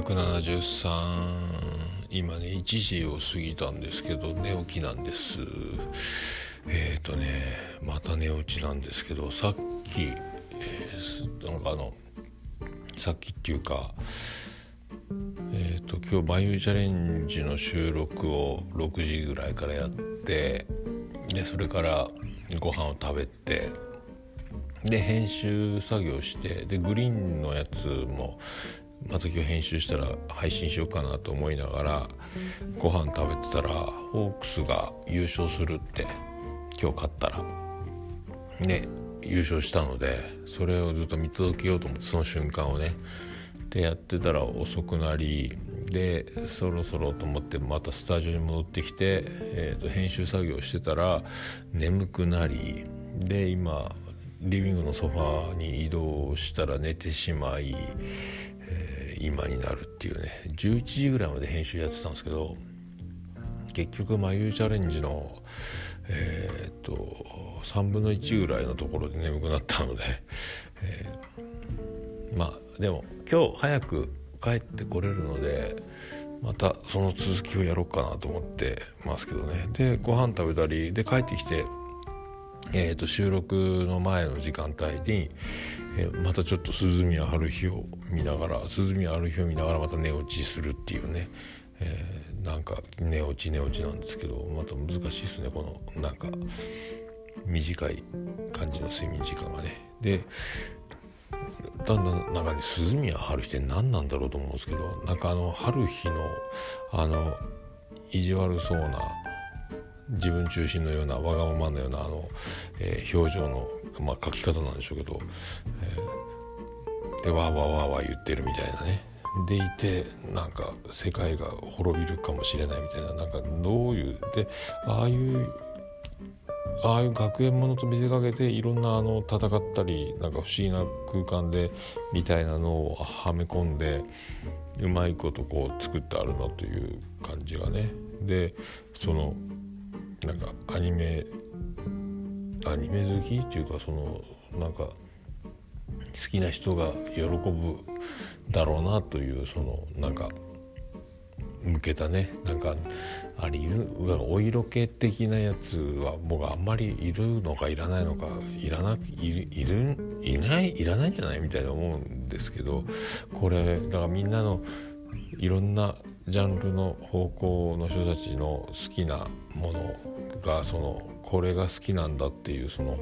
173今ね1時を過ぎたんですけど寝起きなんです。えっ、ー、とねまた寝落ちなんですけどさっき、えー、なんかあのさっきっていうかえっ、ー、と今日「眉チャレンジ」の収録を6時ぐらいからやってでそれからご飯を食べてで編集作業してでグリーンのやつもまた今日編集したら配信しようかなと思いながらご飯食べてたらホークスが優勝するって今日勝ったら。ね優勝したのでそれをずっと見届けようと思ってその瞬間をね。でやってたら遅くなりでそろそろと思ってまたスタジオに戻ってきて、えー、と編集作業してたら眠くなりで今リビングのソファーに移動したら寝てしまい、今になるっていうね。11時ぐらいまで編集やってたんですけど結局眉チャレンジのえー、っと3分の1ぐらいのところで眠くなったので、えー、まあでも今日早く帰ってこれるのでまたその続きをやろうかなと思ってますけどね。でご飯食べたりで帰ってきてえーと、収録の前の時間帯に、えー、またちょっと涼み春日を見ながら涼み春日を見ながらまた寝落ちするっていうね、えー、なんか寝落ち寝落ちなんですけどまた難しいですねこのなんか短い感じの睡眠時間がね。でだんだん中に涼み春日って何なんだろうと思うんですけどなんかあの春日のあの意地悪そうな自分中心のようなわがままのようなあの、えー、表情の、まあ、書き方なんでしょうけど、えー、でわーわーわーわー言ってるみたいなね。でいてなんか世界が滅びるかもしれないみたいな。なんかどういうでああいうああいう学園ものと見せかけていろんなあの戦ったりなんか不思議な空間でみたいなのをはめ込んでうまいことこう作ってあるなという感じがね。でそのなんかアニメアニメ好きっていうかそのなんか好きな人が喜ぶだろうなというそのなんか向けたねなんかあれいるお色気的なやつは僕あんまりいるのかいらないのかいらないいるいないいらないんじゃないみたいな思うんですけどこれだからみんなのいろんなジャンルの方向の人たちの好きなものがそのこれが好きなんだっていうその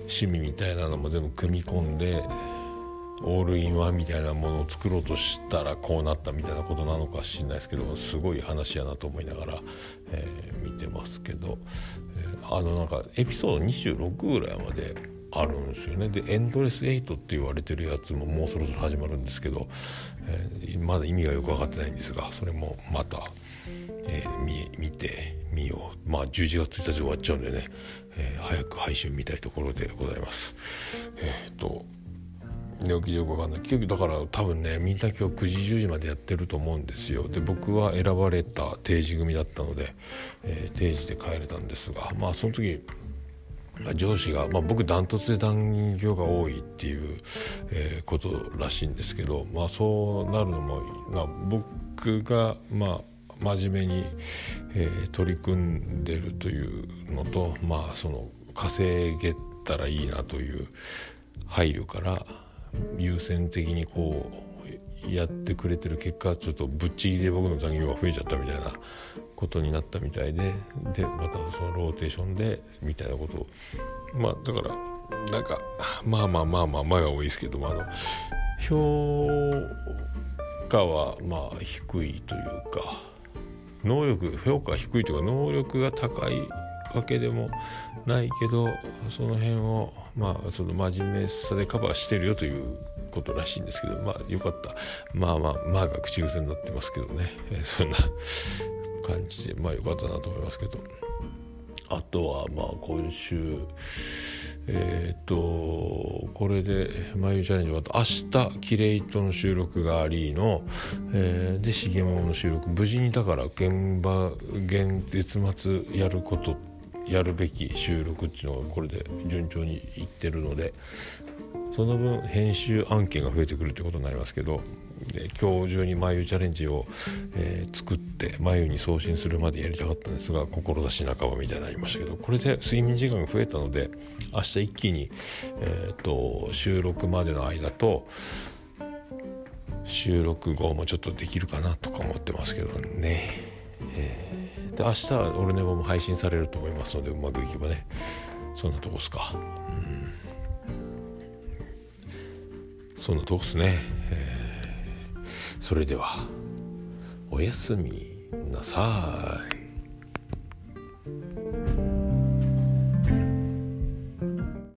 趣味みたいなのも全部組み込んでオールインワンみたいなものを作ろうとしたらこうなったみたいなことなのかしれないですけどすごい話やなと思いながら、えー、見てますけど、えー、あのなんかエピソード26ぐらいまであるんですよね。でエンドレス8って言われてるやつももうそろそろ始まるんですけど、えー、まだ意味がよく分かってないんですがそれもまた、えー、見見てみよう。まあ11月1日終わっちゃうんでね、えー、早く配信見たいところでございます。えっ、と寝起きでよくわかんない。だから多分ねみんな今日9時10時までやってると思うんですよ。で僕は選ばれた定時組だったので、えー、定時で帰れたんですがまあその時上司が、まあ、僕ダントツで残業が多いっていう、えー、ことらしいんですけど、まあ、そうなるのも、まあ、僕が、まあ、真面目に、えー、取り組んでるというのと、まあ、その稼げたらいいなという配慮から優先的にこうやってくれてる結果ちょっとぶっちぎりで僕の残業が増えちゃったみたいなことになったみたいででまたそのローテーションでみたいなこと。をまあだからなんかまあまあまあまあまあが多いですけどもあの評価はまあ低いというか能力評価が低いというか能力が高いわけでもないけどその辺をまあその真面目さでカバーしてるよということらしいんですけどまあよかった。まあまあまあが口癖になってますけどね、え、そんな感じでまあよかったなと思いますけど。あとはまあ今週えっ、ー、とこれで「眉チャレンジ」終わった。明日キレイトの収録がありの、えー、で重桃の収録。無事にだから現場現月末やることやるべき収録っていうのがこれで順調にいってるのでその分編集案件が増えてくるということになりますけどで今日中に眉チャレンジを、えー、作って眉に送信するまでやりたかったんですが志半ばみたいになりましたけどこれで睡眠時間が増えたので明日一気に、えーと、収録までの間と収録後もちょっとできるかなとか思ってますけどね。えー、で明日は俺のも配信されると思いますのでうまくいけばねそんなとこっすか。うんそんなとこっすね。えーそれではおやすみなさい。